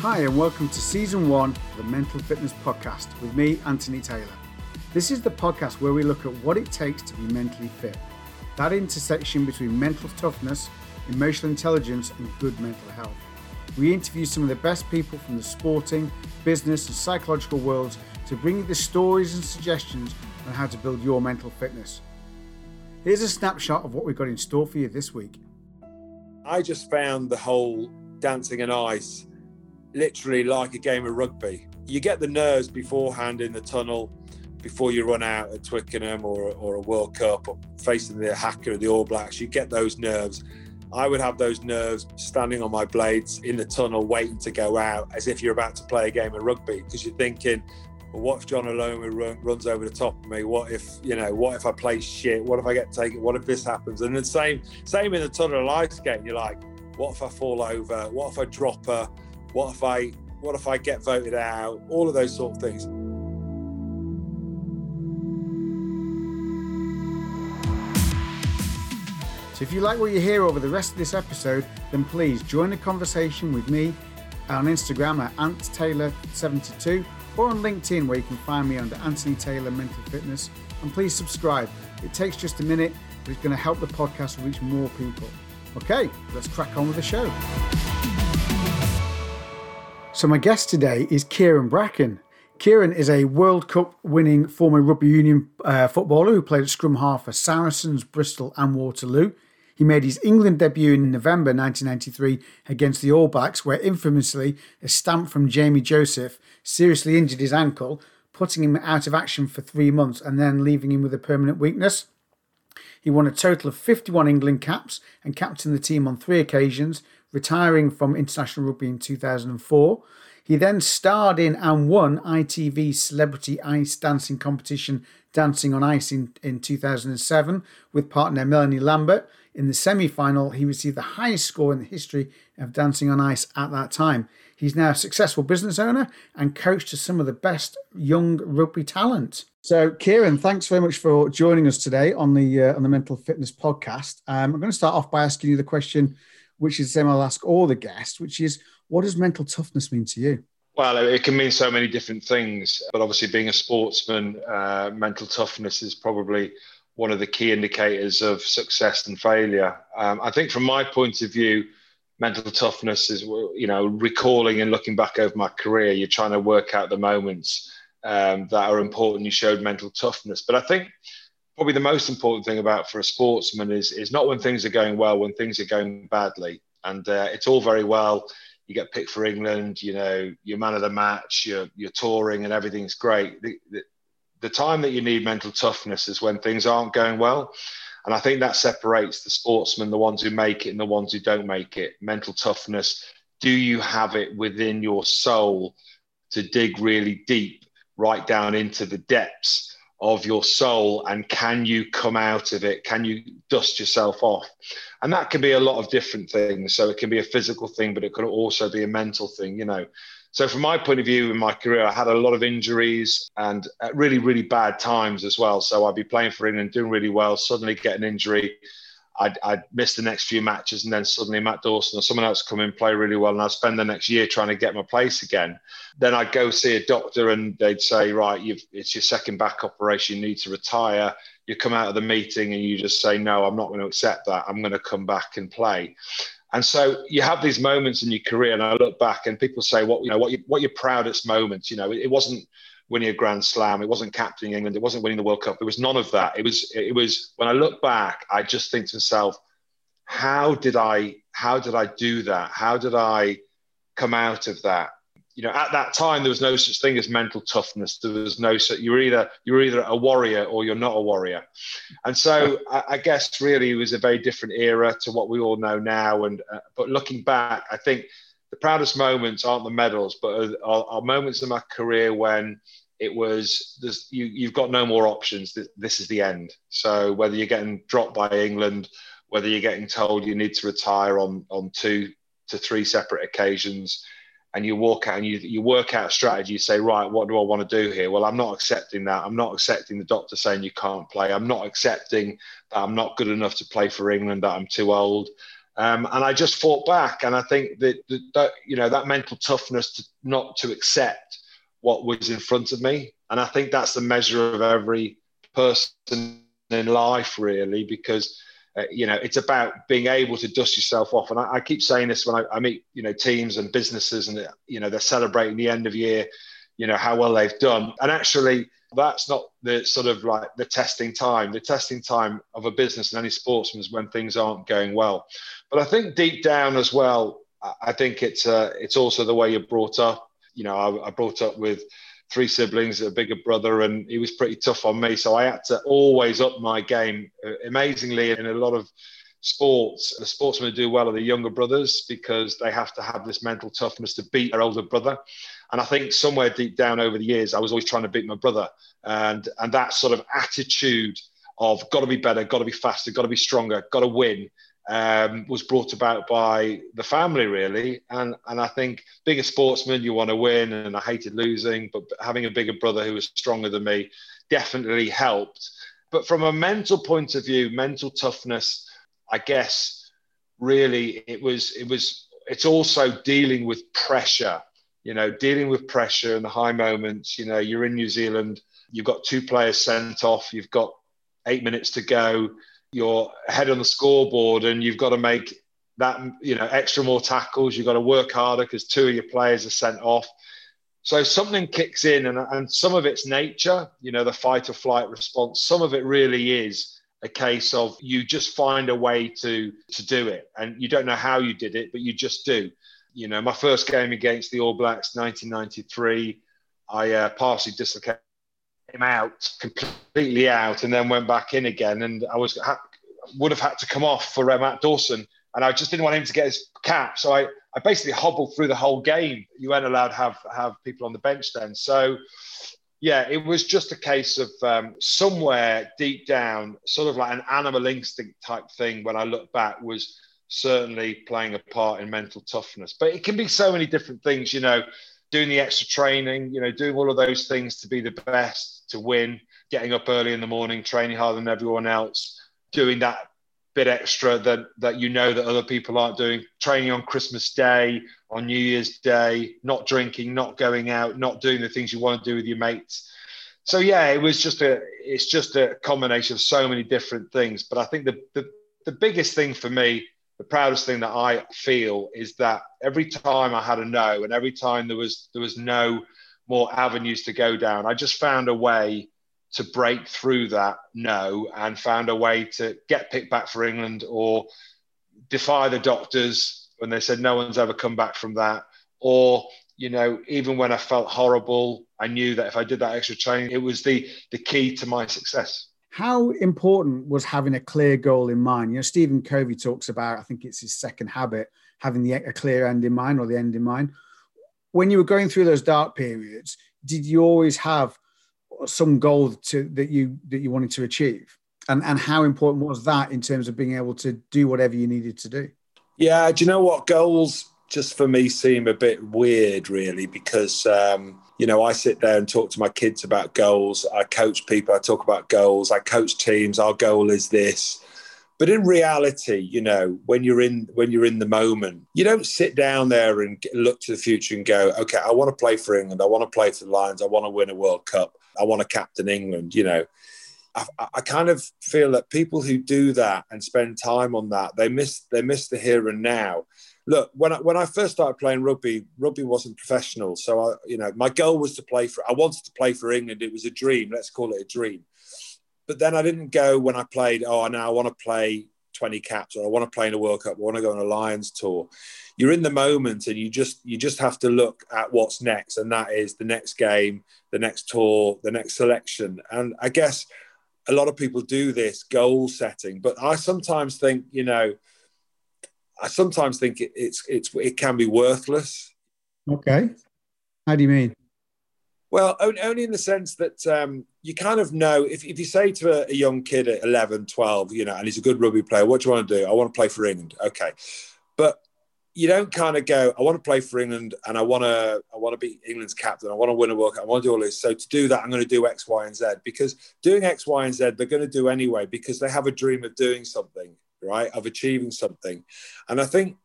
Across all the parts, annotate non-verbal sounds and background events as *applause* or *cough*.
Hi, and welcome to season one of the Mental Fitness Podcast with me, Anthony Taylor. This is the podcast where we look at what it takes to be mentally fit, that intersection between mental toughness, emotional intelligence, and good mental health. We interview some of the best people from the sporting, business, and psychological worlds to bring you the stories and suggestions on how to build your mental fitness. Here's a snapshot of what we've got in store for you this week. I just found the whole dancing and ice literally like a game of rugby. You get the nerves beforehand in the tunnel before you run out at Twickenham or, or a World Cup or facing the of the All Blacks. You get those nerves. I would have those nerves standing on my blades in the tunnel, waiting to go out as if you're about to play a game of rugby because you're thinking, well, what if Jonah Lomu run, runs over the top of me? What if you know? What if I play shit? What if I get taken? What if this happens? And the same, same in the tunnel of ice skating. You're like, what if I fall over? What if I drop her? What if I what if I get voted out? All of those sort of things. So if you like what you hear over the rest of this episode, then please join the conversation with me on Instagram at AntTaylor72 or on LinkedIn where you can find me under Anthony Taylor Mental Fitness. And please subscribe. It takes just a minute, but it's going to help the podcast reach more people. Okay, let's crack on with the show. So, my guest today is Kyran Bracken. Kyran is a World Cup winning former rugby union uh, footballer who played at scrum half for Saracens, Bristol, and Waterloo. He made his England debut in November 1993 against the All Blacks, where infamously a stamp from Jamie Joseph seriously injured his ankle, putting him out of action for three months and then leaving him with a permanent weakness. He won a total of 51 England caps and captained the team on three occasions, retiring from international rugby in 2004. He then starred in and won ITV's celebrity ice dancing competition Dancing on Ice in, in 2007 with partner Melanie Lambert. In the semi final, he received the highest score in the history of Dancing on Ice at that time. He's now a successful business owner and coach to some of the best young rugby talent. So, Kyran, thanks very much for joining us today on the uh, on the Mental Fitness Podcast. Um, I'm going to start off by asking you the question which is the same I'll ask all the guests, which is what does mental toughness mean to you? Well, it can mean so many different things, but obviously, being a sportsman, uh, mental toughness is probably one of the key indicators of success and failure. Um, I think, from my point of view, mental toughness is, you know, recalling and looking back over my career. You're trying to work out the moments um, that are important. You showed mental toughness, but I think probably the most important thing about for a sportsman is is not when things are going well, when things are going badly. And uh, it's all very well. You get picked for England, you know, you're man of the match, you're you're touring, and everything's great. The, the, the time that you need mental toughness is when things aren't going well. And I think that separates the sportsmen, the ones who make it and the ones who don't make it. Mental toughness. Do you have it within your soul to dig really deep, right down into the depths of your soul and can you come out of it? Can you dust yourself off? And that can be a lot of different things. So it can be a physical thing but it could also be a mental thing you know. So from my point of view in my career i had a lot of injuries and at really really bad times as well. So i'd be playing for england doing really well suddenly get an injury I'd, I'd miss the next few matches and then suddenly Matt Dawson or someone else come in play really well and I'd spend the next year trying to get my place again. Then I'd go see a doctor and they'd say, right, it's your second back operation, you need to retire. You come out of the meeting and you just say, no, I'm not going to accept that. I'm going to come back and play. And so you have these moments in your career, and I look back and people say, what you know, what you, what your proudest moments? You know, it, it wasn't winning a Grand Slam. It wasn't captaining England. It wasn't winning the World Cup. It was none of that. It was it was when I look back, I just think to myself, how did I how did I do that? How did I come out of that? You know, at that time there was no such thing as mental toughness. There was no such you're either you're either a warrior or you're not a warrior. And so I, I guess really it was a very different era to what we all know now. And uh, but looking back, I think the proudest moments aren't the medals, but are, are moments in my career when it was you, you've got no more options. This is the end. So whether you're getting dropped by England, whether you're getting told you need to retire on on two to three separate occasions, and you walk out and you, you work out strategy, you say, right, what do I want to do here? Well, I'm not accepting that. I'm not accepting the doctor saying you can't play. I'm not accepting that I'm not good enough to play for England, that I'm too old. Um, and I just fought back. And I think that, that, that, you know, that mental toughness to not to accept what was in front of me. And I think that's the measure of every person in life, really, because, uh, you know, it's about being able to dust yourself off. And I, I keep saying this when I, I, meet, you know, teams and businesses and, you know, they're celebrating the end of year, you know, how well they've done. And actually, that's not the sort of like the testing time. The testing time of a business and any sportsman is when things aren't going well. But I think deep down as well, I think it's uh, it's also the way you're brought up. You know, I, I brought up with three siblings, a bigger brother, and he was pretty tough on me. So I had to always up my game. Uh, amazingly, in a lot of sports, the sportsmen who do well are the younger brothers because they have to have this mental toughness to beat their older brother. And I think somewhere deep down over the years, I was always trying to beat my brother. And, and that sort of attitude of got to be better, got to be faster, got to be stronger, got to win um, was brought about by the family, really. And, and I think being a sportsman, you want to win, and I hated losing, but having a bigger brother who was stronger than me definitely helped. But from a mental point of view, mental toughness, I guess, really, it was, it was, it's also dealing with pressure you know, dealing with pressure and the high moments. You know, you're in New Zealand, you've got two players sent off, you've got eight minutes to go, you're ahead on the scoreboard, and you've got to make that, you know, extra more tackles. You've got to work harder because two of your players are sent off. So something kicks in, and, and some of it's nature, you know, the fight or flight response. Some of it really is a case of you just find a way to to do it, and you don't know how you did it, but you just do. You know, my first game against the All Blacks, 1993, I uh, partially dislocated him out, completely out, and then went back in again. And I was ha- would have had to come off for uh, Matt Dawson, and I just didn't want him to get his cap. So I, I basically hobbled through the whole game. You weren't allowed to have have people on the bench then. So yeah, it was just a case of um, somewhere deep down, sort of like an animal instinct type thing. When I look back, was certainly playing a part in mental toughness. But it can be so many different things, you know, doing the extra training, you know, doing all of those things to be the best, to win, getting up early in the morning, training harder than everyone else, doing that bit extra that that you know that other people aren't doing, training on Christmas Day, on New Year's Day, not drinking, not going out, not doing the things you want to do with your mates. So yeah, it was just a it's just a combination of so many different things. But I think the the, the biggest thing for me the proudest thing that I feel is that every time I had a no, and every time there was there was no more avenues to go down, I just found a way to break through that no and found a way to get picked back for England or defy the doctors when they said no one's ever come back from that. Or, you know, even when I felt horrible, I knew that if I did that extra training, it was the the key to my success. How important was having a clear goal in mind? You know, Stephen Covey talks about, I think it's his second habit, having the, a clear end in mind or the end in mind. When you were going through those dark periods, did you always have some goal to, that you that you wanted to achieve? And and how important was that in terms of being able to do whatever you needed to do? Yeah, do you know what goals just for me seem a bit weird, really, because um, you know, I sit there and talk to my kids about goals. I coach people, I talk about goals, I coach teams, our goal is this. But in reality, you know, when you're in when you're in the moment, you don't sit down there and look to the future and go, okay, I want to play for England, I want to play for the Lions, I want to win a World Cup, I want to captain England. You know, I, I, kind of feel that people who do that and spend time on that, they miss they miss the here and now look when I, when I first started playing rugby, rugby wasn't professional. So I, you know, my goal was to play for. I wanted to play for England. It was a dream. Let's call it a dream. But then I didn't go when I played. Oh, now I want to play 20 caps, or I want to play in a World Cup. I want to go on a Lions tour. You're in the moment, and you just you just have to look at what's next, and that is the next game, the next tour, the next selection. And I guess a lot of people do this goal setting, but I sometimes think, you know I sometimes think it, it's it's it can be worthless. Okay, how do you mean? Well, only in the sense that um, you kind of know if, if you say to a, a, young kid at 11, 12, you know, and he's a good rugby player, what do you want to do? I want to play for England. Okay. But you don't kind of go, I want to play for England and I want to, I want to be England's captain. I want to win a World Cup. I want to do all this. So to do that, I'm going to do X, Y, and Z because doing X, Y, and Z, they're going to do anyway because they have a dream of doing something right, of achieving something. And I think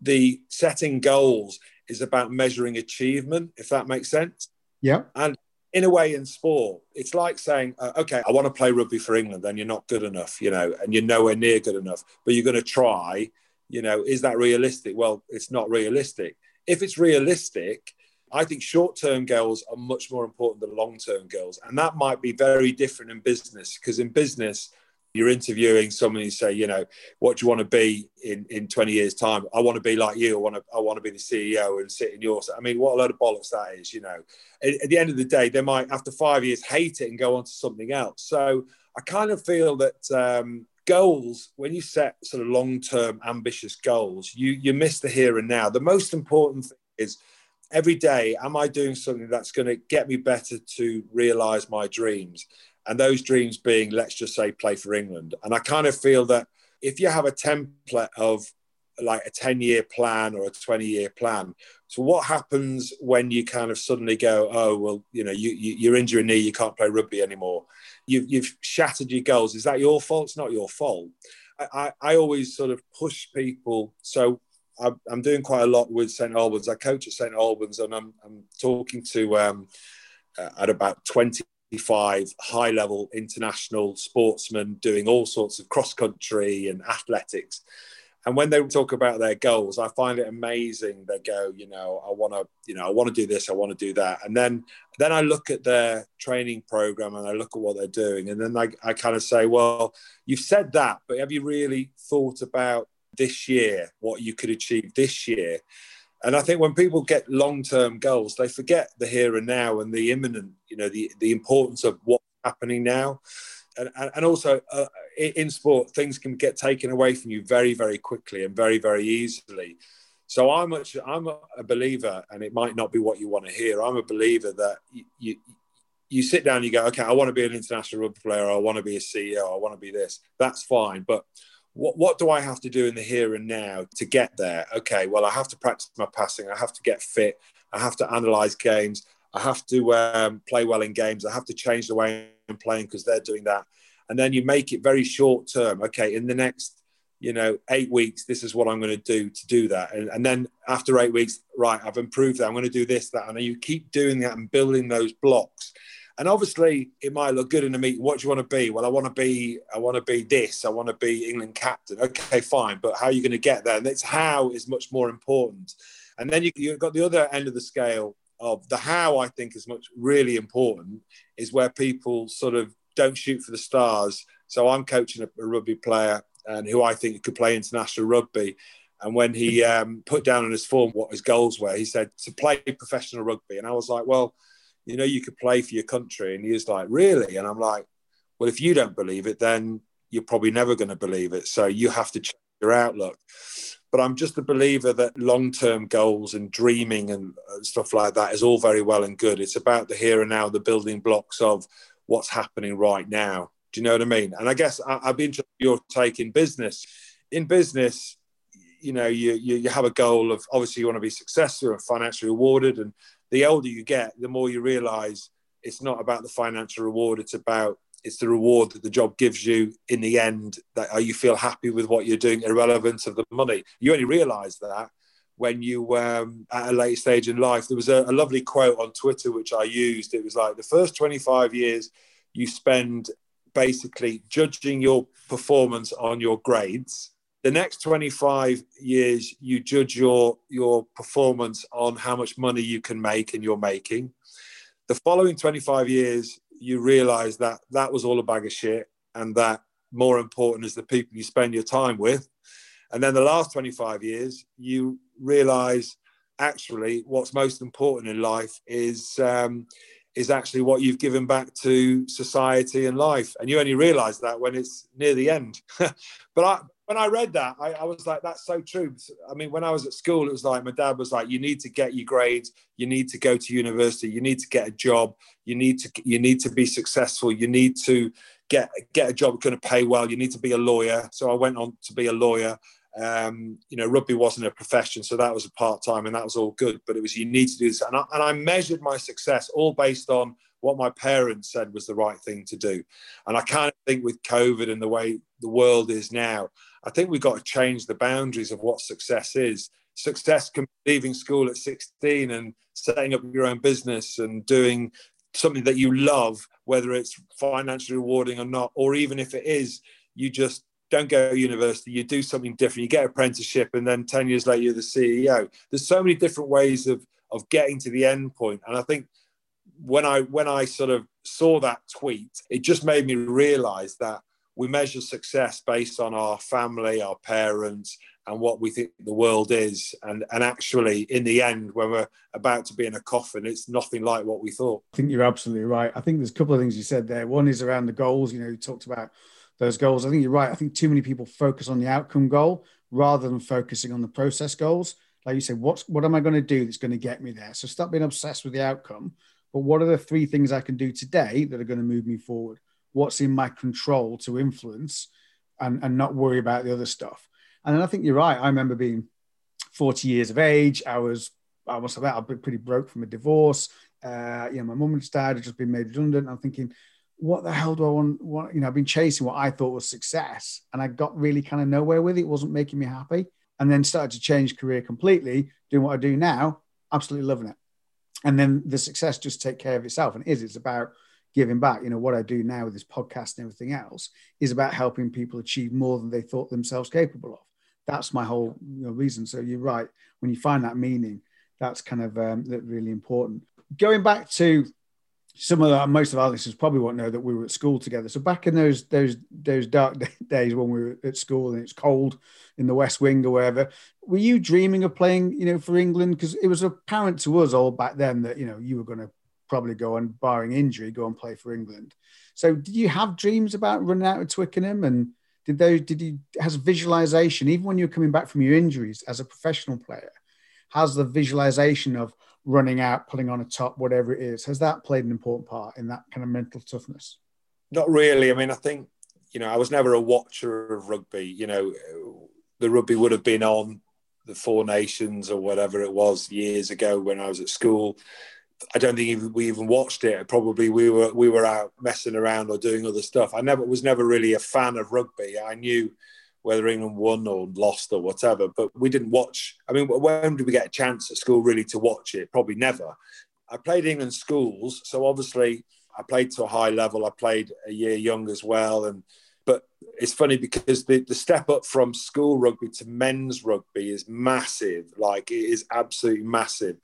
the setting goals is about measuring achievement, if that makes sense. Yeah. And in a way, in sport, it's like saying, uh, okay, I want to play rugby for England, then you're not good enough, you know, and you're nowhere near good enough, but you're going to try. You know, is that realistic? Well, it's not realistic. If it's realistic, I think short term goals are much more important than long term goals. And that might be very different in business because in business, you're interviewing someone you say, you know, what do you want to be in, in 20 years' time? I want to be like you. I want to, I want to be the CEO and sit in your. I mean, what a load of bollocks that is, you know. At, at the end of the day, they might, after five years, hate it and go on to something else. So I kind of feel that um, goals, when you set sort of long term ambitious goals, you, you miss the here and now. The most important thing is, every day am i doing something that's going to get me better to realize my dreams and those dreams being, let's just say, play for England. And I kind of feel that if you have a template of like a 10 year plan or a 20 year plan. So what happens when you kind of suddenly go, oh, well, you know, you, you, you're injured knee, you can't play rugby anymore. You've, you've shattered your goals. Is that your fault? It's not your fault. I, I, I always sort of push people. So I'm, I'm doing quite a lot with St. Albans. I coach at St. Albans and I'm, I'm talking to um, uh, at about 20 High level international sportsmen doing all sorts of cross country and athletics. And when they talk about their goals, I find it amazing. They go, you know, I want to, you know, I want to do this, I want to do that. And then, then I look at their training program and I look at what they're doing. And then I, I kind of say, well, you've said that, but have you really thought about this year, what you could achieve this year? And I think when people get long-term goals, they forget the here and now and the imminent, you know, the, the importance of what's happening now. And, and also uh, in sport, things can get taken away from you very, very quickly and very, very easily. So I'm a, I'm a believer, and it might not be what you want to hear. I'm a believer that you, you, you sit down, and you go, okay, I want to be an international rugby player, I want to be a CEO, I want to be this. That's fine, but what, what do I have to do in the here and now to get there? Okay, well, I have to practice my passing. I have to get fit. I have to analyze games. I have to um, play well in games. I have to change the way I'm playing because they're doing that. And then you make it very short term. Okay, in the next, you know, eight weeks, this is what I'm going to do to do that. And, and then after eight weeks, right, I've improved that. I'm going to do this, that. And you keep doing that and building those blocks. And obviously, it might look good in a meeting. What do you want to be? Well, I want to be, I want to be this. I want to be England captain. Okay, fine. But how are you going to get there? And it's how is much more important. And then you, you've got the other end of the scale of the how. I think is much really important. Is where people sort of don't shoot for the stars. So I'm coaching a, a rugby player and who I think could play international rugby. And when he um, put down on his form what his goals were, he said to play professional rugby. And I was like, well you know, you could play for your country. And he was like, really? And I'm like, well, if you don't believe it, then you're probably never going to believe it. So you have to change your outlook. But I'm just a believer that long term goals and dreaming and uh, stuff like that is all very well and good. It's about the here and now, the building blocks of what's happening right now. Do you know what I mean? And I guess I, I'd be interested in your take in business. In business, you know, you, you, you have a goal of obviously you want to be successful and financially rewarded and the older you get, the more you realize it's not about the financial reward. It's about it's the reward that the job gives you in the end. That are you feel happy with what you're doing, irrelevant of the money. You only realize that when you um, at a late stage in life. There was a, a lovely quote on Twitter which I used. It was like the first 25 years you spend basically judging your performance on your grades the next 25 years you judge your your performance on how much money you can make and you're making. The following 25 years you realize that that was all a bag of shit and that more important is the people you spend your time with. And then the last 25 years you realize actually what's most important in life is um, is actually what you've given back to society and life. And you only realize that when it's near the end. *laughs* But i when I read that, I, I, was like, that's so true. I mean, when I was at school, it was like my dad was like, you need to get your grades, you need to go to university, you need to get a job, you need to you need to be successful, you need to get get a job going to pay well, you need to be a lawyer. So I went on to be a lawyer. Um, you know, rugby wasn't a profession, so that was a part time, and that was all good. But it was you need to do this, and I, and I measured my success all based on what my parents said was the right thing to do. And I kind of think with COVID and the way the world is now, I think we've got to change the boundaries of what success is. Success can be leaving school at 16 and setting up your own business and doing something that you love, whether it's financially rewarding or not, or even if it is, you just don't go to university, you do something different, you get apprenticeship, and then 10 years later, you're the CEO. There's so many different ways of, of getting to the end point. And I think when I when I sort of saw that tweet, it just made me realize that we measure success based on our family, our parents, and what we think the world is. And, and actually, in the end, when we're about to be in a coffin, it's nothing like what we thought. I think you're absolutely right. I think there's a couple of things you said there. One is around the goals. You know, you talked about those goals. I think you're right. I think too many people focus on the outcome goal rather than focusing on the process goals. Like you said, what's what am I going to do that's going to get me there? So stop being obsessed with the outcome. But what are the three things I can do today that are going to move me forward? What's in my control to influence and, and not worry about the other stuff? And I think you're right. I remember being 40 years of age. I was, I must have I've been pretty broke from a divorce. Uh, you know, my mum and dad had just been made redundant. I'm thinking, what the hell do I want? What, you know, I've been chasing what I thought was success and I got really kind of nowhere with it. It wasn't making me happy. And then started to change career completely, doing what I do now, absolutely loving it. And then the success just take care of itself. And it is, it's about giving back. You know, what I do now with this podcast and everything else is about helping people achieve more than they thought themselves capable of that's my whole you know, reason. So you're right. When you find that meaning, that's kind of um, really important. Going back to some of the, most of our listeners probably won't know that we were at school together. So back in those those those dark *laughs* days when we were at school and it's cold in the West Wing or wherever, were you dreaming of playing, you know, for England? Because it was apparent to us all back then that you know you were going to probably go on, barring injury, go and play for England. So did you have dreams about running out of Twickenham? And did those did you has visualization even when you're coming back from your injuries as a professional player has the visualization of running out pulling on a top whatever it is has that played an important part in that kind of mental toughness? Not really. I mean i think you know i was never a watcher of rugby. You know the rugby would have been on the four nations or whatever it was years ago when i was at school I don't think we even watched it. Probably we were we were out messing around or doing other stuff. I never was never really a fan of rugby. I knew whether England won or lost or whatever, but we didn't watch. I mean, when did we get a chance at school really to watch it? Probably never. I played England schools, so obviously I played to a high level. I played a year young as well, and but it's funny because the, the step up from school rugby to men's rugby is massive. Like it is absolutely massive.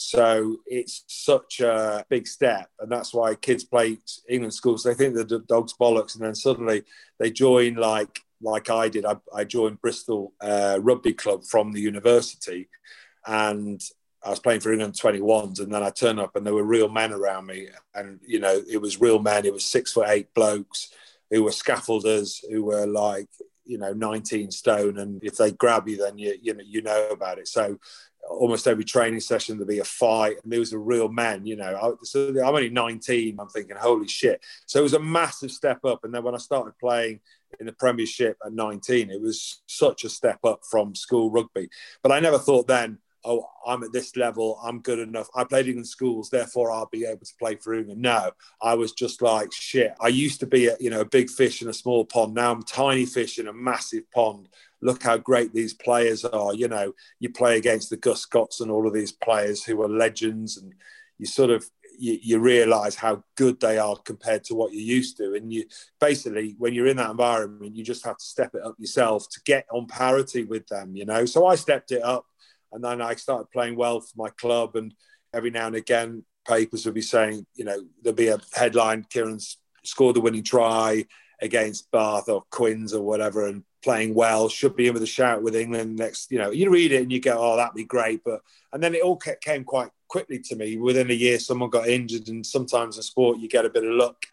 So it's such a big step, and that's why kids play England schools. They think they're the dog's bollocks, and then suddenly they join like like I did. I, I joined Bristol uh, Rugby Club from the university, and I was playing for England 21s, and then I turned up, and there were real men around me, and you know it was real men. It was six foot eight blokes who were scaffolders, who were like you know 19 stone, and if they grab you, then you you know you know about it. So almost every training session there'd be a fight and there was a real man you know. I, so i'm only 19 i'm thinking holy shit. So it was a massive step up and then when i started playing in the premiership at 19 it was such a step up from school rugby. But i never thought then oh i'm at this level i'm good enough. I played in schools therefore i'll be able to play for england no i was just like shit. I used to be a you know a big fish in a small pond. Now i'm tiny fish in a massive pond look how great these players are. You know, you play against the Gus Scotts and all of these players who are legends, and you sort of you, you realize how good they are compared to what you're used to. And you basically, when you're in that environment, you just have to step it up yourself to get on parity with them. You know, so I stepped it up, and then I started playing well for my club, and every now and again. Papers would be saying, you know, there'll be a headline: Kyran's scored the winning try against Bath or Quins or whatever, and playing well, should be in with a shout with England next. You know, you read it and you go, "Oh, that'd be great," but and then it all came quite quickly to me. Within a year, someone got injured, and sometimes in sport you get a bit of luck.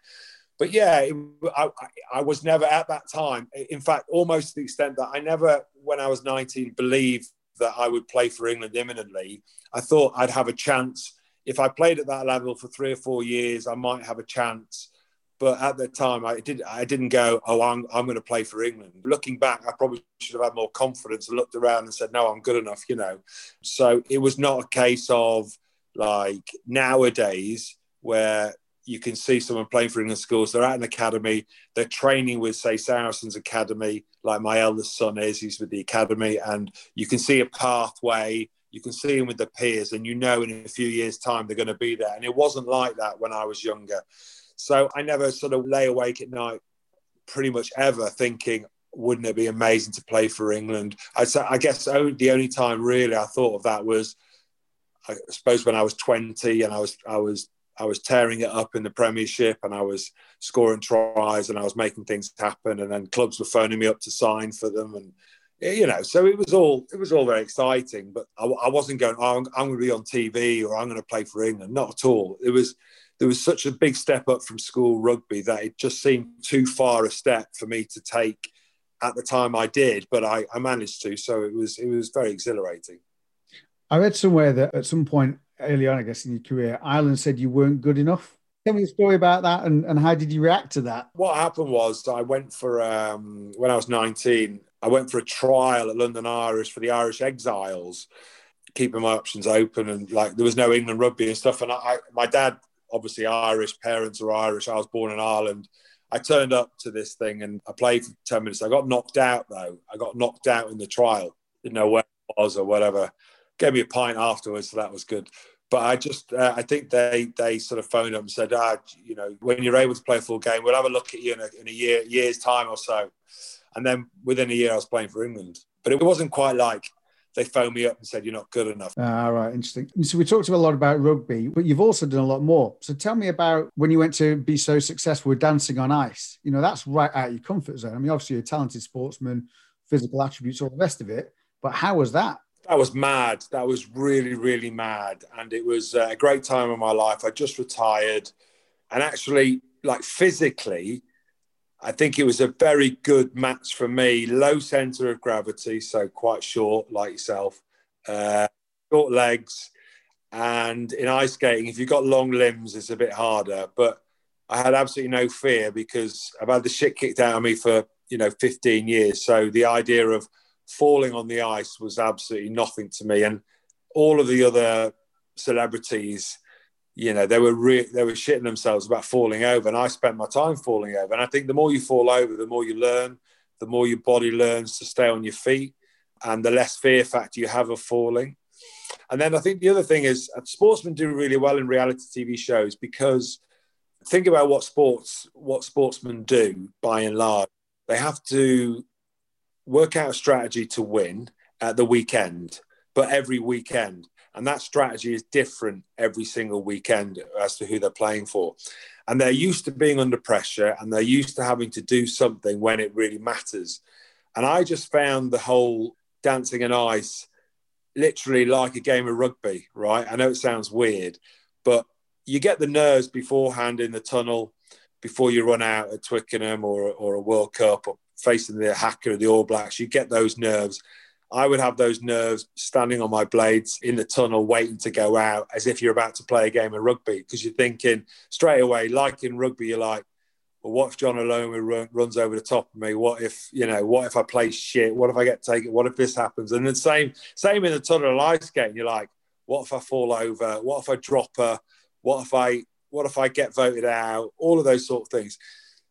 But yeah, it, I, I was never at that time. In fact, almost to the extent that I never, when I was 19, believed that I would play for England imminently. I thought I'd have a chance if I played at that level for three or four years. I might have a chance but at the time, I did. I didn't go. Oh, I'm, I'm going to play for England. Looking back, I probably should have had more confidence and looked around and said, "No, I'm good enough." You know. So it was not a case of like nowadays where you can see someone playing for England schools. They're at an academy. They're training with, say, Saracens Academy, like my eldest son is. He's with the academy, and you can see a pathway. You can see him with the peers, and you know in a few years' time they're going to be there. And it wasn't like that when I was younger. So I never sort of lay awake at night, pretty much ever, thinking, wouldn't it be amazing to play for England? I, I guess the only time really I thought of that was, I suppose, when I was 20 and I was I was I was tearing it up in the Premiership and I was scoring tries and I was making things happen and then clubs were phoning me up to sign for them and you know so it was all it was all very exciting but I, I wasn't going oh, I'm, I'm going to be on TV or I'm going to play for England not at all it was there was such a big step up from school rugby that it just seemed too far a step for me to take at the time I did but I, I managed to so it was it was very exhilarating I read somewhere that at some point early on, I guess, in your career, Ireland said you weren't good enough. Tell me a story about that and, and how did you react to that? What happened was I went for, um, when I was 19, I went for a trial at London Irish for the Irish Exiles, keeping my options open. And like there was no England rugby and stuff. And I, I my dad, obviously Irish, parents are Irish. I was born in Ireland. I turned up to this thing and I played for 10 minutes. I got knocked out though. I got knocked out in the trial. Didn't know where it was or whatever gave me a pint afterwards, so that was good. But I just, uh, I think they they sort of phoned up and said, ah, you know, when you're able to play a full game, we'll have a look at you in a, in a year year's time or so. And then within a year, I was playing for England. But it wasn't quite like they phoned me up and said, you're not good enough. Ah, right, interesting. So we talked a lot about rugby, but you've also done a lot more. So tell me about when you went to be so successful with dancing on ice. You know, that's right out of your comfort zone. I mean, obviously you're a talented sportsman, physical attributes, all the rest of it. But how was that? that was mad. That was really, really mad. And it was a great time in my life. I just retired. And actually, like physically, I think it was a very good match for me. Low center of gravity, so quite short, like yourself, uh, short legs. And in ice skating, if you've got long limbs, it's a bit harder. But I had absolutely no fear because I've had the shit kicked out of me for, you know, 15 years. So the idea of falling on the ice was absolutely nothing to me. And all of the other celebrities, you know, they were re- they were shitting themselves about falling over, and I spent my time falling over. And I think the more you fall over, the more you learn, the more your body learns to stay on your feet, and the less fear factor you have of falling. And then I think the other thing is uh, sportsmen do really well in reality TV shows because think about what sports what sportsmen do by and large. They have to work out a strategy to win at the weekend, but every weekend. And that strategy is different every single weekend as to who they're playing for. And they're used to being under pressure and they're used to having to do something when it really matters. And I just found the whole dancing and ice literally like a game of rugby, right? I know it sounds weird, but you get the nerves beforehand in the tunnel before you run out at Twickenham or, or a World Cup or facing the haka of the All Blacks, you get those nerves. I would have those nerves standing on my blades in the tunnel, waiting to go out as if you're about to play a game of rugby because you're thinking straight away, like in rugby, you're like, well, what if Jonah Lomu run, runs over the top of me? What if, you know, what if I play shit? What if I get taken? What if this happens? And the same, same in the tunnel of ice skating. You're like, what if I fall over? What if I drop her? What if I, what if I get voted out? All of those sort of things.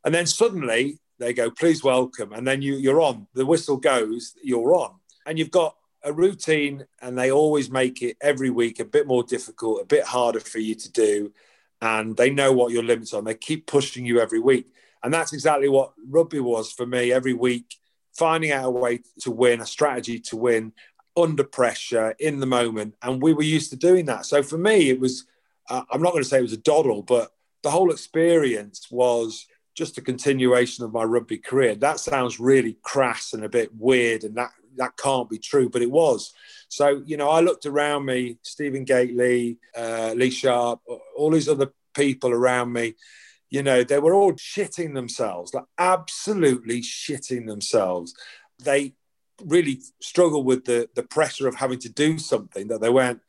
And then suddenly they go, please welcome. And then you, you're on. The whistle goes, you're on. And you've got a routine, and they always make it every week a bit more difficult, a bit harder for you to do. And they know what your limits are. And they keep pushing you every week. And that's exactly what rugby was for me every week, finding out a way to win, a strategy to win under pressure in the moment. And we were used to doing that. So for me, it was, uh, I'm not going to say it was a doddle, but the whole experience was just a continuation of my rugby career. That sounds really crass and a bit weird, and that that can't be true, but it was. So you know, I looked around me, Stephen Gately, uh, Lee Sharpe, all these other people around me. You know, they were all shitting themselves, like absolutely shitting themselves. They really struggled with the the pressure of having to do something that they weren't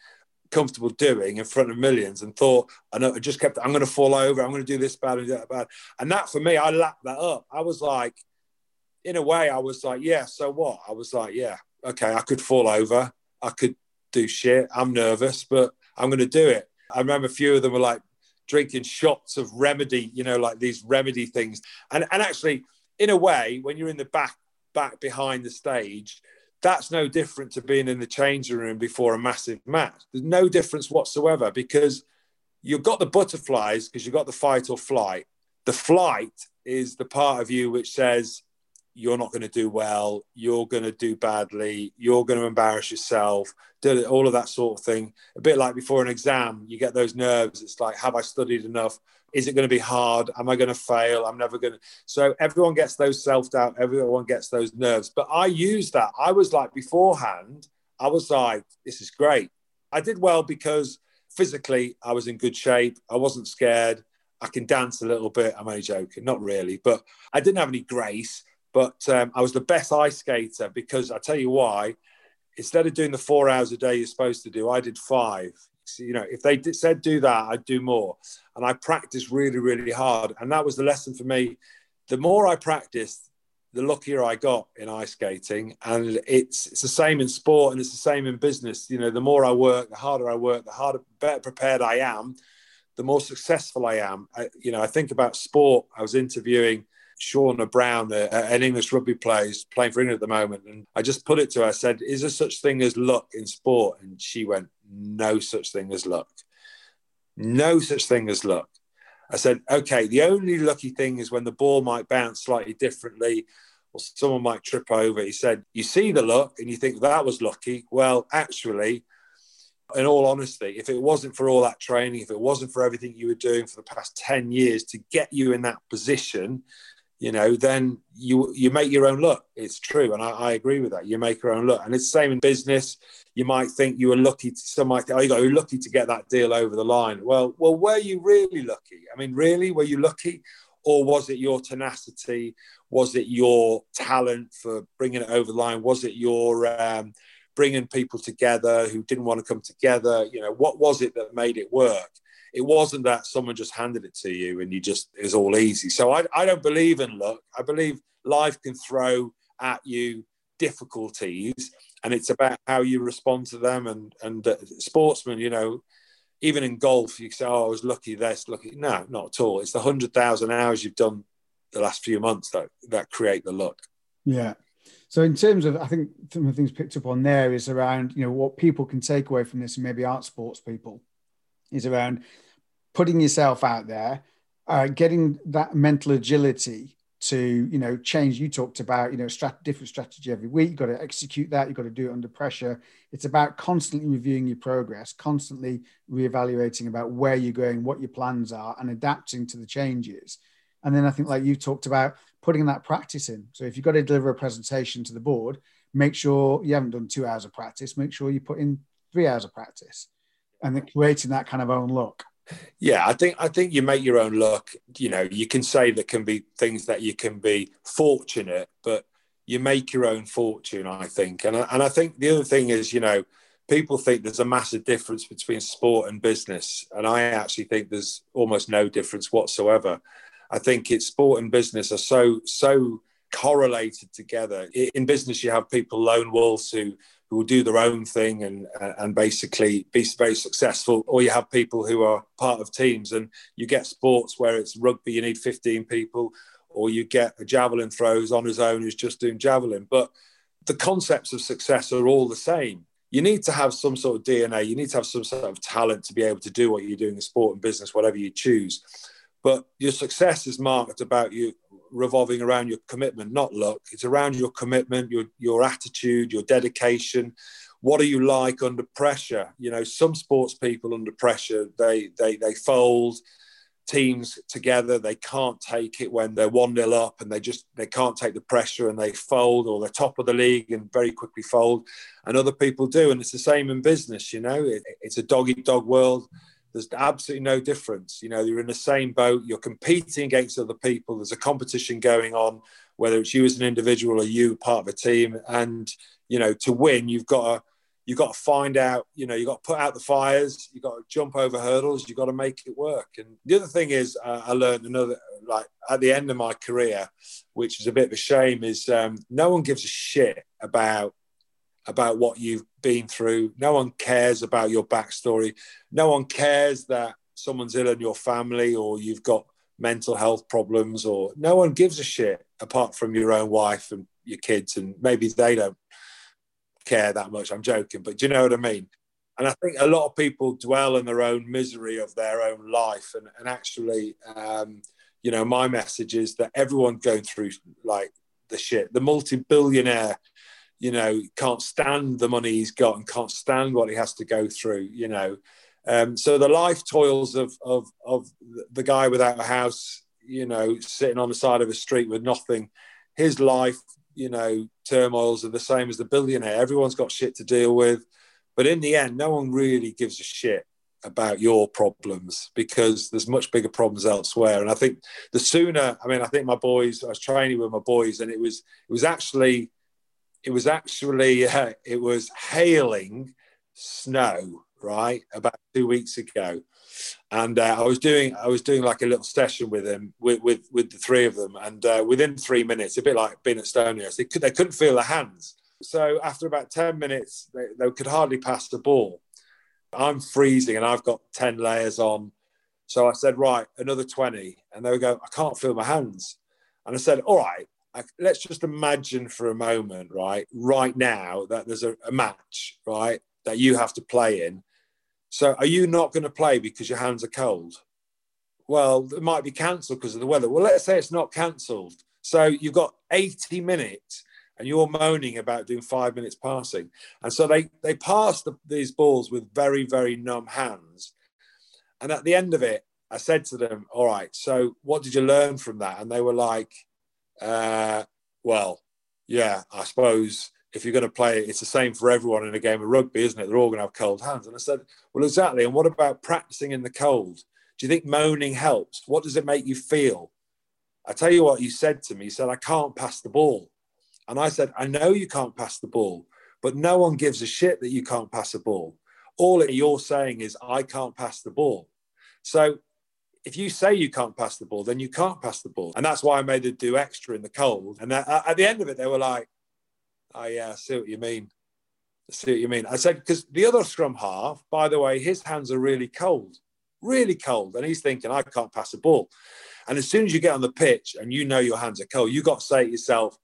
comfortable doing in front of millions and thought, I know, I just kept, I'm going to fall over, I'm going to do this bad and that bad. And that for me, I lapped that up. I was like, in a way, I was like, yeah, so what? I was like, yeah, okay, I could fall over, I could do shit, I'm nervous, but I'm going to do it. I remember a few of them were like, drinking shots of remedy, you know, like these remedy things. And and actually, in a way, when you're in the back back behind the stage, that's no different to being in the changing room before a massive match. There's no difference whatsoever because you've got the butterflies because you've got the fight or flight. The flight is the part of you which says you're not going to do well, you're going to do badly, you're going to embarrass yourself, all of that sort of thing. A bit like before an exam, you get those nerves. It's like, have I studied enough? Is it going to be hard? Am I going to fail? I'm never going to. So everyone gets those self doubt, everyone gets those nerves. But I use that. I was like, beforehand, I was like, this is great. I did well because physically I was in good shape. I wasn't scared. I can dance a little bit. I'm only joking, not really, but I didn't have any grace. But um, I was the best ice skater because I tell you why. Instead of doing the four hours a day you're supposed to do, I did five. So, you know, if they did, said do that, I'd do more. And I practiced really, really hard. And that was the lesson for me. The more I practiced, the luckier I got in ice skating. And it's it's the same in sport and it's the same in business. You know, the more I work, the harder I work, the harder, better prepared I am, the more successful I am. I, you know, I think about sport. I was interviewing Shaunagh Brown, uh, an English rugby player, is playing for England at the moment. And I just put it to her, I said, Is there such thing as luck in sport? And she went, No such thing as luck. No such thing as luck. I said, Okay, the only lucky thing is when the ball might bounce slightly differently or someone might trip over. He said, You see the luck and you think that was lucky. Well, actually, in all honesty, if it wasn't for all that training, if it wasn't for everything you were doing for the past 10 years to get you in that position, you know, then you you make your own luck. It's true, and I, I, agree with that. You make your own luck, and it's the same in business. You might think you were lucky. To, some might think, oh, you got lucky to get that deal over the line. Well, well, were you really lucky? I mean, really, were you lucky, or was it your tenacity? Was it your talent for bringing it over the line? Was it your um, bringing people together who didn't want to come together? You know, what was it that made it work? It wasn't that someone just handed it to you and you just was all easy. So I, I don't believe in luck. I believe life can throw at you difficulties, and it's about how you respond to them. And and uh, sportsmen, you know, even in golf, you say, "Oh, I was lucky this, lucky." No, not at all. It's the hundred thousand hours you've done the last few months that that create the luck. Yeah. So in terms of, I think some of the things picked up on there is around, you know, what people can take away from this, and maybe aren't sports people, is around putting yourself out there, uh, getting that mental agility to you know change. You talked about you know strat- different strategy every week. You've got to execute that. You've got to do it under pressure. It's about constantly reviewing your progress, constantly reevaluating about where you're going, what your plans are, and adapting to the changes. And then I think, like you talked about, putting that practice in. So if you've got to deliver a presentation to the board, make sure you haven't done two hours of practice. Make sure you put in three hours of practice, and then creating that kind of own look. Yeah, I think I think you make your own look. You know, you can say there can be things that you can be fortunate, but you make your own fortune. I think, and I, and I think the other thing is, you know, people think there's a massive difference between sport and business, and I actually think there's almost no difference whatsoever. I think it's sport and business are so so correlated together. In business, you have people lone wolves who who will do their own thing and and basically be very successful. Or you have people who are part of teams and you get sports where it's rugby you need 15 people or you get a javelin throws on his own who's just doing javelin. But the concepts of success are all the same. You need to have some sort of dna you need to have some sort of talent to be able to do what you're doing in sport and business whatever you choose. But your success is marked about you revolving around your commitment, not luck. It's around your commitment, your your attitude, your dedication. What are you like under pressure? You know, some sports people under pressure, they they they fold teams together. They can't take it when they're one nil up, and they just they can't take the pressure and they fold, or they're top of the league and very quickly fold. And other people do, and it's the same in business. You know, it, it's a dog eat dog world there's absolutely no difference. You know, you're in the same boat, you're competing against other people, there's a competition going on, whether it's you as an individual or you part of a team. And, you know, to win, you've got to you've got to find out, you know, you've got to put out the fires, you've got to jump over hurdles, you've got to make it work. And the other thing is, uh, I learned another, like at the end of my career, which is a bit of a shame, is um, no one gives a shit about about what you've been through. No one cares about your backstory. No one cares that someone's ill in your family or you've got mental health problems or no one gives a shit apart from your own wife and your kids. And maybe they don't care that much. I'm joking but do you know what i mean? And i think a lot of people dwell in their own misery of their own life. And, and actually um, you know my message is that everyone going through like the shit. The multi-billionaire you know can't stand the money he's got and can't stand what he has to go through you know um, so the life toils of, of of the guy without a house, you know, sitting on the side of a street with nothing, his life, you know, turmoils are the same as the billionaire. Everyone's got shit to deal with, but in the end, no one really gives a shit about your problems because there's much bigger problems elsewhere. And I think the sooner, I mean, I think my boys, I was training with my boys, and it was it was actually it was actually uh, it was hailing snow right about two weeks ago. And uh, i was doing i was doing like a little session with him with with, with the three of them. And uh, within three minutes a bit like being at Stonyhurst, they, could, they couldn't feel their hands. So after about 10 minutes they, they could hardly pass the ball. I'm freezing and i've got 10 layers on. So i said right another 20 and they would go i can't feel my hands. And i said all right let's just imagine for a moment right right now that there's a, a match right that you have to play in so are you not going to play because your hands are cold? Well, it might be cancelled because of the weather. Well, let's say it's not cancelled. So you've got 80 minutes and you're moaning about doing five minutes passing. And so they, they pass the, these balls with very, very numb hands. And at the end of it, I said to them, All right, so what did you learn from that? And they were like, uh, Well, yeah, I suppose if you're going to play it's the same for everyone in a game of rugby, isn't it? They're all going to have cold hands. And I said, well, exactly. And what about practicing in the cold? Do you think moaning helps? What does it make you feel? I tell you what, you said to me, he said, I can't pass the ball. And I said, I know you can't pass the ball, but no one gives a shit that you can't pass a ball. All you're saying is, I can't pass the ball. So if you say you can't pass the ball, then you can't pass the ball. And that's why I made them do extra in the cold. And at the end of it, they were like, oh yeah, I see what you mean. I see what you mean. I said, because the other scrum half, by the way, his hands are really cold, really cold. And he's thinking, I can't pass a ball. And as soon as you get on the pitch and you know your hands are cold, you've got to say to yourself,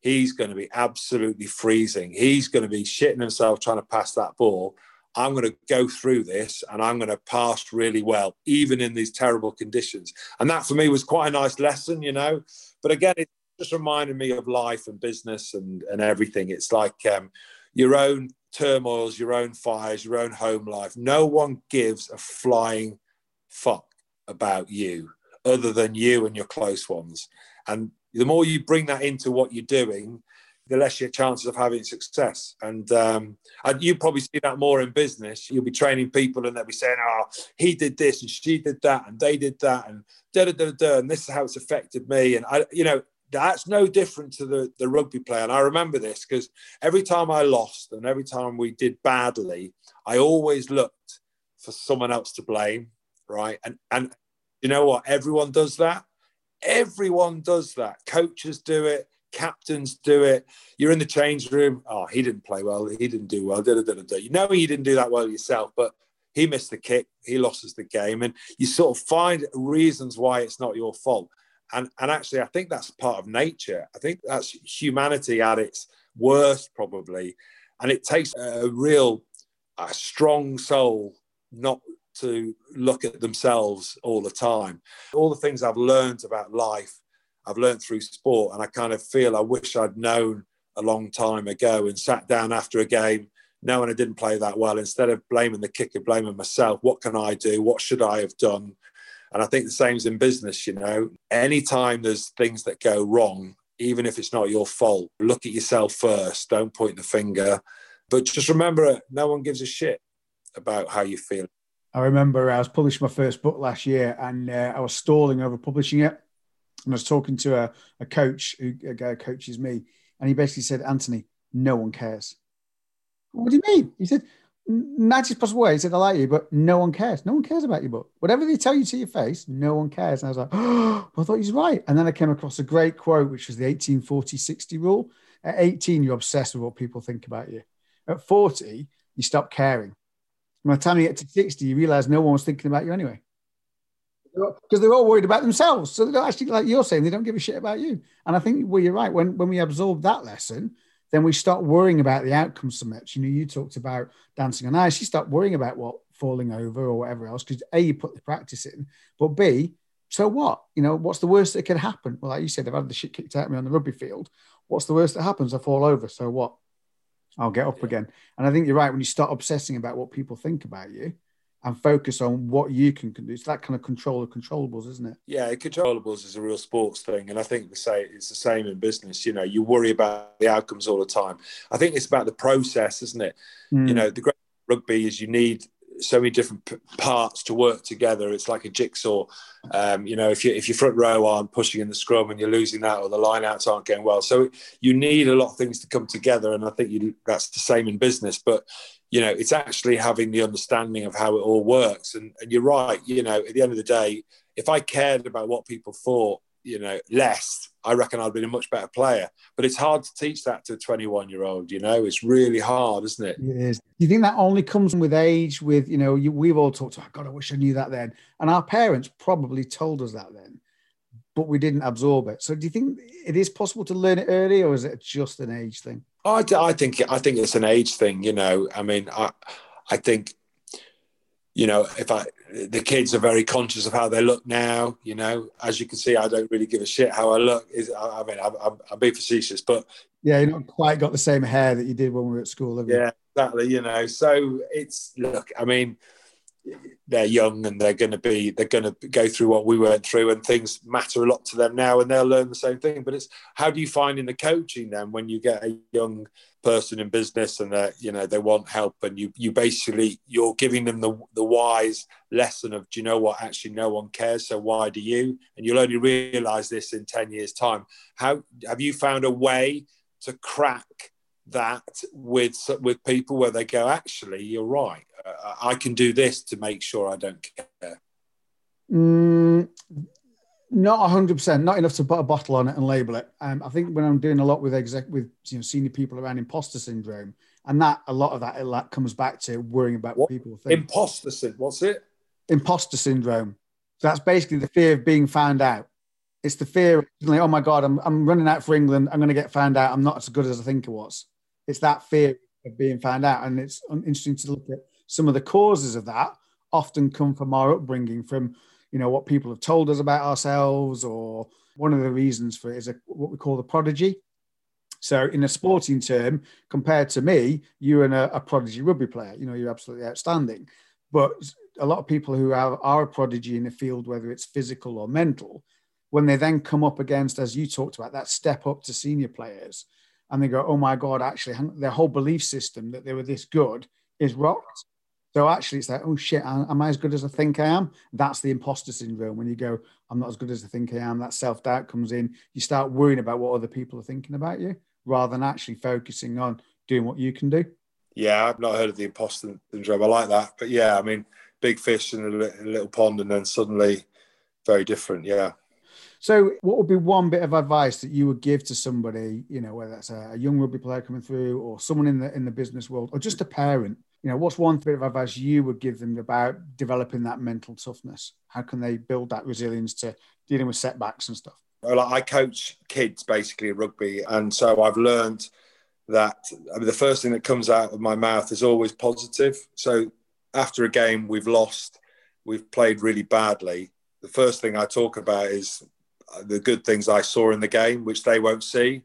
he's going to be absolutely freezing. He's going to be shitting himself trying to pass that ball. I'm going to go through this and I'm going to pass really well, even in these terrible conditions. And that for me was quite a nice lesson, you know. But again, it, just reminded me of life and business and, and everything. It's like um, your own turmoils, your own fires, your own home life. No one gives a flying fuck about you other than you and your close ones. And the more you bring that into what you're doing, the less your chances of having success. And, um, you probably see that more in business. You'll be training people and they'll be saying, oh, he did this and she did that and they did that and da da da da. And this is how it's affected me. And I, you know, that's no different to the, the rugby player. And I remember this because every time I lost and every time we did badly, I always looked for someone else to blame. Right. And and you know what? Everyone does that. Everyone does that. Coaches do it, captains do it. You're in the change room. Oh, he didn't play well. He didn't do well. Da, da, da, da. You know you didn't do that well yourself, but he missed the kick. He lost the game. And you sort of find reasons why it's not your fault and and actually i think that's part of nature i think that's humanity at its worst probably and it takes a real a strong soul not to look at themselves all the time all the things i've learned about life i've learned through sport and i kind of feel i wish i'd known a long time ago and sat down after a game knowing i didn't play that well instead of blaming the kicker blaming myself what can i do what should i have done and I think the same's in business, you know. Anytime there's things that go wrong, even if it's not your fault, look at yourself first. Don't point the finger. But just remember, no one gives a shit about how you feel. I remember I was publishing my first book last year and uh, I was stalling over publishing it. And I was talking to a, a coach, who, a guy coaches me, and he basically said, Anthony, no one cares. What do you mean? He said, nicest possible way. He said, I like you, but no one cares. No one cares about your book. Whatever they tell you to your face, no one cares. And I was like, *gasps* oh, I thought he was right. And then I came across a great quote, which was the 1840 60 rule. At 18, you're obsessed with what people think about you. At 40, you stop caring. By the time you get to 60, you realize no one was thinking about you anyway. Because they're all worried about themselves. So they don't actually, like you're saying, they don't give a shit about you. And I think, well, you're right. When when we absorb that lesson, then we start worrying about the outcomes so much. You know, you talked about dancing on ice. You start worrying about what falling over or whatever else because a you put the practice in, but b so what? You know, what's the worst that could happen? Well, like you said, I've had the shit kicked out of me on the rugby field. What's the worst that happens? I fall over. So what? I'll get up again. And I think you're right when you start obsessing about what people think about you and focus on what you can do. It's that kind of control of controllables, isn't it? Yeah, controllables is a real sports thing, and I think we say it's the same in business. You know, you worry about the outcomes all the time. I think it's about the process, isn't it? Mm. You know, the great rugby is you need so many different p- parts to work together. It's like a jigsaw. Um, you know, if you if your front row aren't pushing in the scrum and you're losing that, or the lineouts aren't going well, so you need a lot of things to come together. And I think you, that's the same in business. But you know, it's actually having the understanding of how it all works. And, and you're right, you know, at the end of the day, if I cared about what people thought, you know, less, I reckon I'd been a much better player. But it's hard to teach that to a 21 year old, you know, it's really hard, isn't it? It is. Do you think that only comes with age, with, you know, you, we've all talked, oh, God, I wish I knew that then. And our parents probably told us that then, but we didn't absorb it. So do you think it is possible to learn it early or is it just an age thing? Oh, I, I think I think it's an age thing. You know, I mean, I I think you know if I the kids are very conscious of how they look now. You know, as you can see, I don't really give a shit how I look. Is I, I mean, I'm, I'm, I'm being facetious, but yeah, you're not quite got the same hair that you did when we were at school, have you? Yeah, exactly. You know, so it's look. I mean, they're young and they're going to be they're going to go through what we went through and things matter a lot to them now and they'll learn the same thing. But it's how do you find in the coaching then when you get a young person in business and that you know they want help and you you basically you're giving them the the wise lesson of do you know what? Actually no one cares so why do you? And you'll only realize this in 10 years time. How have you found a way to crack that with with people where they go actually you're right i can do this to make sure i don't care. Mm, not 100% not enough to put a bottle on it and label it. Um, i think when i'm doing a lot with exec with you know senior people around imposter syndrome and that a lot of that, that comes back to worrying about what, what? people think. Imposter syndrome what's it? Imposter syndrome. So that's basically the fear of being found out. It's the fear of like, oh my god I'm, I'm running out for england i'm going to get found out i'm not as good as i think i was. It's that fear of being found out. And it's interesting to look at some of the causes of that often come from our upbringing, from you know what people have told us about ourselves, or one of the reasons for it is a, what we call the prodigy. So, in a sporting term, compared to me, you're a, a prodigy rugby player. You know, you're absolutely outstanding. But a lot of people who are, are a prodigy in the field, whether it's physical or mental, when they then come up against, as you talked about, that step up to senior players, and they go, oh my God, actually, their whole belief system that they were this good is rocked. So actually, it's like, oh shit, am I as good as I think I am? That's the imposter syndrome. When you go, I'm not as good as I think I am, that self doubt comes in. You start worrying about what other people are thinking about you rather than actually focusing on doing what you can do. Yeah, I've not heard of the imposter syndrome. I like that. But yeah, I mean, big fish in a little pond and then suddenly very different. Yeah. So, what would be one bit of advice that you would give to somebody, you know, whether that's a, young rugby player coming through, or someone in the in the business world, or just a parent? You know, what's one bit of advice you would give them about developing that mental toughness? How can they build that resilience to dealing with setbacks and stuff? Well, I coach kids basically rugby, and so I've learned that I mean, the first thing that comes out of my mouth is always positive. So after a game we've lost, we've played really badly. The first thing I talk about is the good things I saw in the game, which they won't see.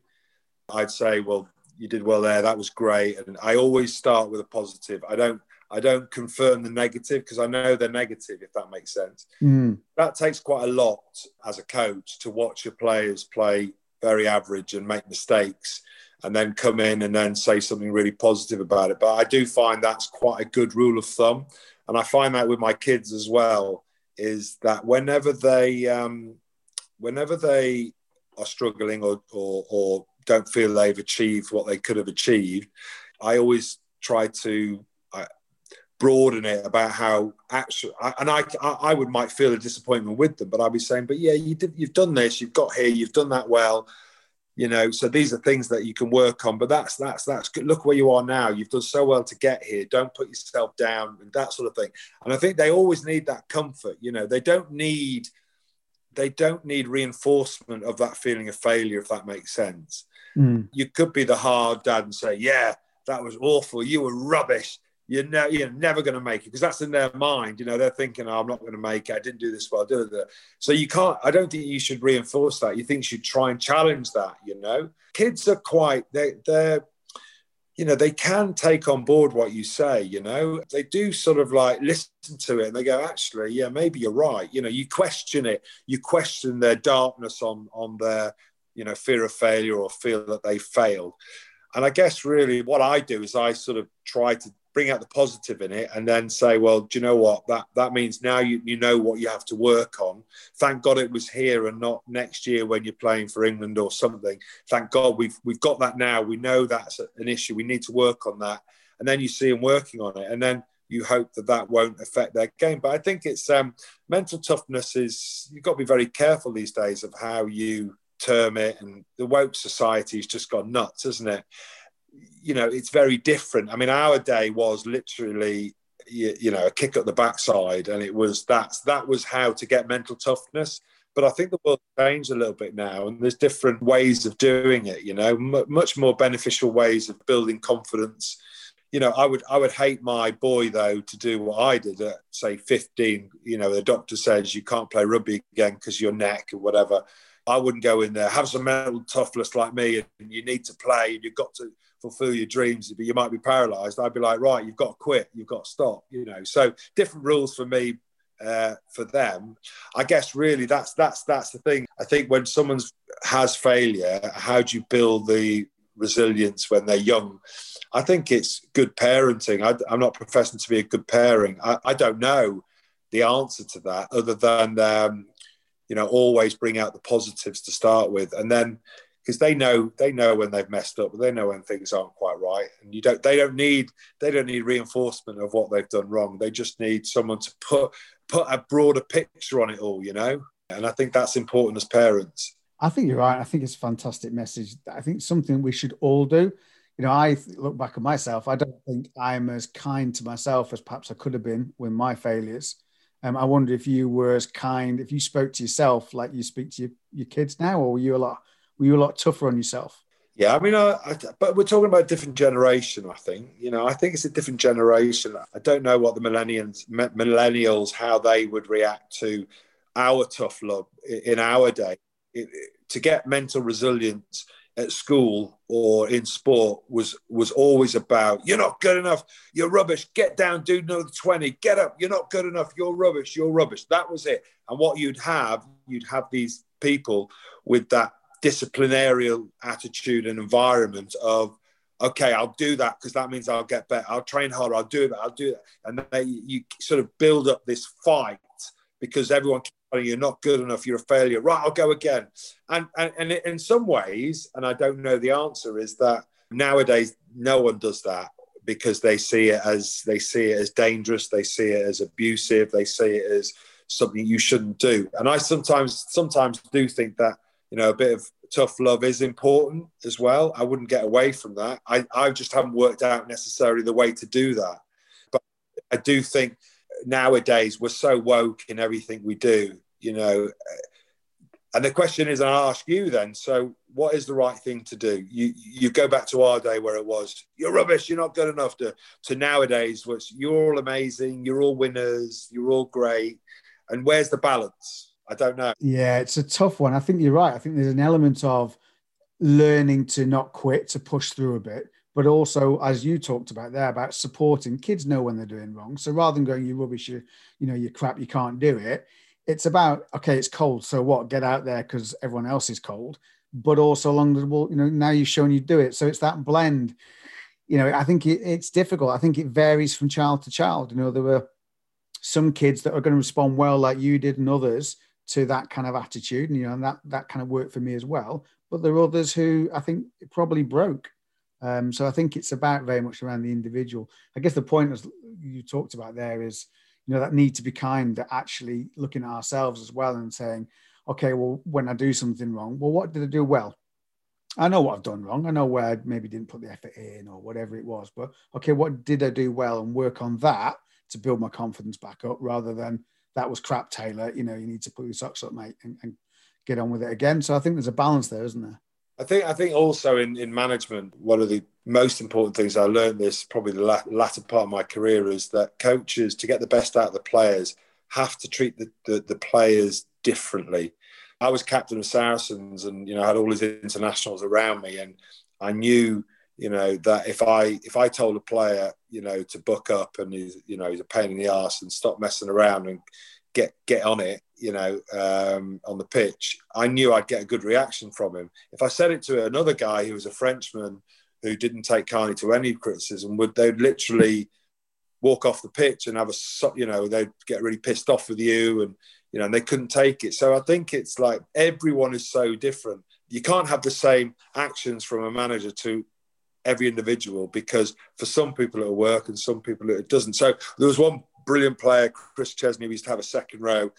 I'd say, well, you did well there. That was great. And I always start with a positive. I don't I don't confirm the negative because I know they're negative, if that makes sense. Mm. That takes quite a lot as a coach to watch your players play very average and make mistakes and then come in and then say something really positive about it. But I do find that's quite a good rule of thumb. And I find that with my kids as well, is that whenever they um, whenever they are struggling or, or, or don't feel they've achieved what they could have achieved, I always try to uh, broaden it about how actually, and I, I would might feel a disappointment with them, but I'd be saying, but yeah, you did, you've done this, you've got here, you've done that well. you know so these are things that you can work on. But that's that's that's good. Look where you are now. You've done so well to get here. Don't put yourself down and that sort of thing. And i think they always need that comfort you know. They don't need they don't need reinforcement of that feeling of failure if that makes sense mm. you could be the hard dad and say yeah that was awful you were rubbish you're, ne- you're never going to make it because that's in their mind. You know, they're thinking, oh, I'm not going to make it. I didn't do this well. So you can't, I don't think you should reinforce that. You think you should try and challenge that, you know? Kids are quite, they, they're, you know, they can take on board what you say, you know, they do sort of like listen to it and they go, actually, yeah, maybe you're right. You know, you question it, you question their darkness on, on their, you know, fear of failure or feel that they failed. And I guess really what I do is I sort of try to bring out the positive in it and then say well do you know what? That that means now you, you know what you have to work on. Thank god it was here and not next year when you're playing for england or something. Thank god we've we've got that now. We know that's an issue. We need to work on that. And then you see them working on it and then you hope that that won't affect their game. But i think it's um, mental toughness is you've got to be very careful these days of how you term it and the woke society's just gone nuts isn't it you know, it's very different. I mean, our day was literally, you, you know, a kick at the backside, and it was that's that was how to get mental toughness. But I think the world changed a little bit now, and there's different ways of doing it. You know, m- much more beneficial ways of building confidence. You know, I would I would hate my boy though to do what I did at say 15. You know, the doctor says you can't play rugby again because your neck or whatever. I wouldn't go in there. Have some mental toughness like me, and you need to play. And you've got to fulfill your dreams, but you might be paralyzed. I'd be like, right, you've got to quit. You've got to stop. You know. So different rules for me, uh, for them. I guess really that's that's that's the thing. I think when someone has failure, how do you build the resilience when they're young? I think it's good parenting. I, am not professing to be a good parent. I, I, don't know the answer to that other than um, you know always bring out the positives to start with and then because they know they know when they've messed up, they know when things aren't quite right, and you don't. They don't need they don't need reinforcement of what they've done wrong. They just need someone to put put a broader picture on it all, you know. And I think that's important as parents. I think you're right. I think it's a fantastic message. I think something we should all do. You know, I look back at myself. I don't think I'm as kind to myself as perhaps I could have been with my failures. Um, I wonder if you were as kind, if you spoke to yourself like you speak to your, your kids now, or were you a lot, were you a lot tougher on yourself? Yeah, I mean, I, I, but we're talking about a different generation. I think you know, I think it's a different generation. I don't know what the millennials, millennials, how they would react to our tough love in our day. It, to get mental resilience at school or in sport was was always about you're not good enough. You're rubbish. Get down do another 20 get up. You're not good enough. You're rubbish. You're rubbish. That was it. And what you'd have you'd have these people with that disciplinarial attitude and environment of okay i'll do that because that means i'll get better. I'll train harder. I'll do it i'll do that. And then you sort of build up this fight because everyone Oh, you're not good enough you're a failure. Right i'll go again. And, and and in some ways and i don't know the answer is that nowadays no one does that because they see it as they see it as dangerous they see it as abusive they see it as something you shouldn't do. And i sometimes sometimes do think that you know a bit of tough love is important as well. I wouldn't get away from that. I, I just haven't worked out necessarily the way to do that. But i do think nowadays we're so woke in everything we do you know. Uh, and the question is, I ask you then. So, what is the right thing to do? You you go back to our day where it was you're rubbish, you're not good enough. To to nowadays, which you're all amazing, you're all winners, you're all great. And where's the balance? I don't know. Yeah, it's a tough one. I think you're right. I think there's an element of learning to not quit, to push through a bit, but also, as you talked about there, about supporting kids know when they're doing wrong. So rather than going, you rubbish, you you know, you crap, you can't do it it's about okay, it's cold, so what? Get out there because everyone else is cold. But also along the wall, you know, now you've shown you do it. So it's that blend. You know, I think it, it's difficult. I think it varies from child to child. You know, there were some kids that are going to respond well, like you did, and others to that kind of attitude. And you know, and that that kind of worked for me as well. But there are others who I think probably broke. Um, so I think it's about very much around the individual. I guess the point as you talked about there is you know that need to be kind that actually looking at ourselves as well and saying okay well when i do something wrong well what did i do well I know what I've done wrong. I know where I maybe didn't put the effort in or whatever it was. But okay, what did I do well and work on that to build my confidence back up rather than that was crap, Taylor. You know, you need to put your socks up, mate, and, and get on with it again. So I think there's a balance there, isn't there? I think I think also in, in management, one of the most important things I learned this probably the latter part of my career is that coaches to get the best out of the players have to treat the, the, the players differently. I was captain of Saracens and you know had all these internationals around me and I knew you know that if I if I told a player you know to book up and he's you know he's a pain in the ass and stop messing around and get get on it you know um, on the pitch I knew I'd get a good reaction from him. If I said it to another guy who was a Frenchman who didn't take kindly to any criticism would they'd literally walk off the pitch and have a you know they'd get really pissed off with you and you know and they couldn't take it. So i think it's like everyone is so different. You can't have the same actions from a manager to every individual because for some people it'll work and some people it doesn't. So there was one brilliant player Kris Chesney we used to have a second row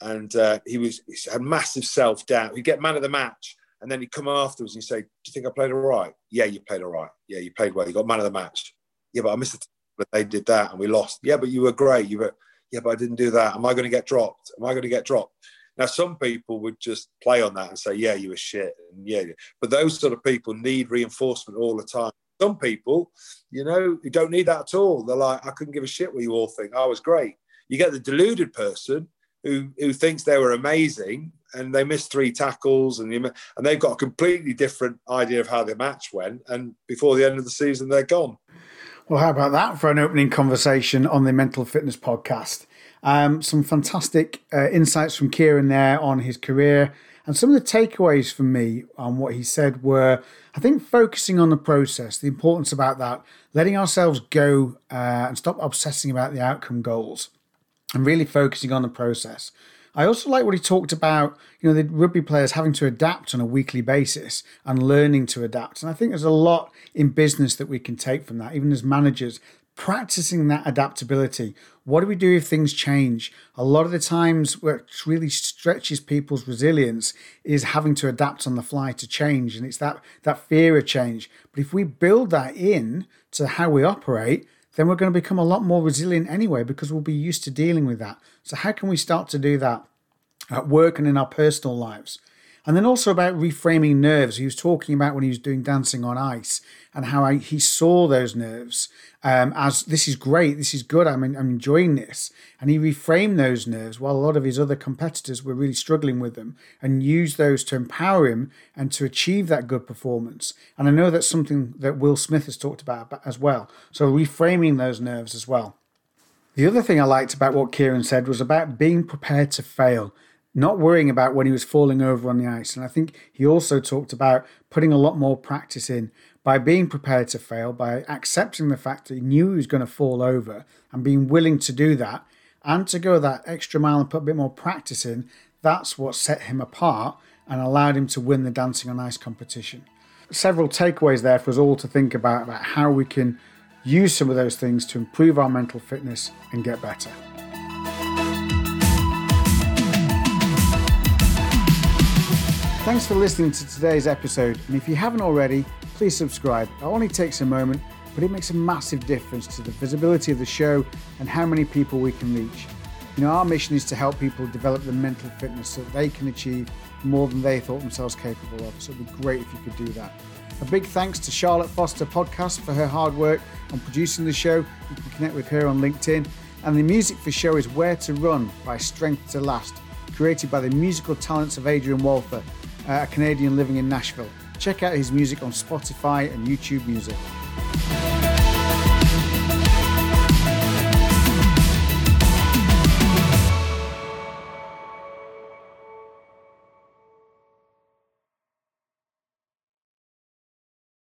and uh, he was he had massive self-doubt he'd get man of the match and then he'd come afterwards and he'd say do you think i played all right yeah you played all right yeah you played well you got man of the match yeah but i missed the but they did that and we lost. Yeah, but you were great. You were, yeah, but I didn't do that. Am I going to get dropped? Am I going to get dropped? Now, some people would just play on that and say, yeah, you were shit. And yeah, but those sort of people need reinforcement all the time. Some people, you know, you don't need that at all. They're like, I couldn't give a shit what you all think. I was great. You get the deluded person who, who thinks they were amazing and they missed three tackles and, and they've got a completely different idea of how the match went. And before the end of the season, they're gone. Well, how about that for an opening conversation on the Mental Fitness Podcast? Um, some fantastic uh, insights from Kyran there on his career. And some of the takeaways from me on what he said were I think focusing on the process, the importance about that, letting ourselves go uh, and stop obsessing about the outcome goals and really focusing on the process. I also like what he talked about, you know, the rugby players having to adapt on a weekly basis and learning to adapt. And I think there's a lot in business that we can take from that, even as managers, practicing that adaptability. What do we do if things change? A lot of the times, what really stretches people's resilience is having to adapt on the fly to change, and it's that that fear of change. But if we build that in to how we operate, then we're going to become a lot more resilient anyway because we'll be used to dealing with that. So, how can we start to do that at work and in our personal lives? And then also about reframing nerves. He was talking about when he was doing dancing on ice and how I, he saw those nerves um, as this is great, this is good, I'm, I'm enjoying this. And he reframed those nerves while a lot of his other competitors were really struggling with them and used those to empower him and to achieve that good performance. And I know that's something that Will Smith has talked about as well. So reframing those nerves as well. The other thing I liked about what Kyran said was about being prepared to fail not worrying about when he was falling over on the ice. And I think he also talked about putting a lot more practice in by being prepared to fail, by accepting the fact that he knew he was going to fall over and being willing to do that and to go that extra mile and put a bit more practice in. That's what set him apart and allowed him to win the Dancing on Ice competition. Several takeaways there for us all to think about about how we can use some of those things to improve our mental fitness and get better. Thanks for listening to today's episode, and if you haven't already, please subscribe. It only takes a moment, but it makes a massive difference to the visibility of the show and how many people we can reach. You know, our mission is to help people develop the mental fitness so that they can achieve more than they thought themselves capable of. So it'd be great if you could do that. A big thanks to Charlotte Foster Podcast for her hard work on producing the show. You can connect with her on LinkedIn. And the music for show is Where to Run by Strength to Last, created by the musical talents of Adrian Walther a Canadian living in Nashville. Check out his music on Spotify and YouTube Music.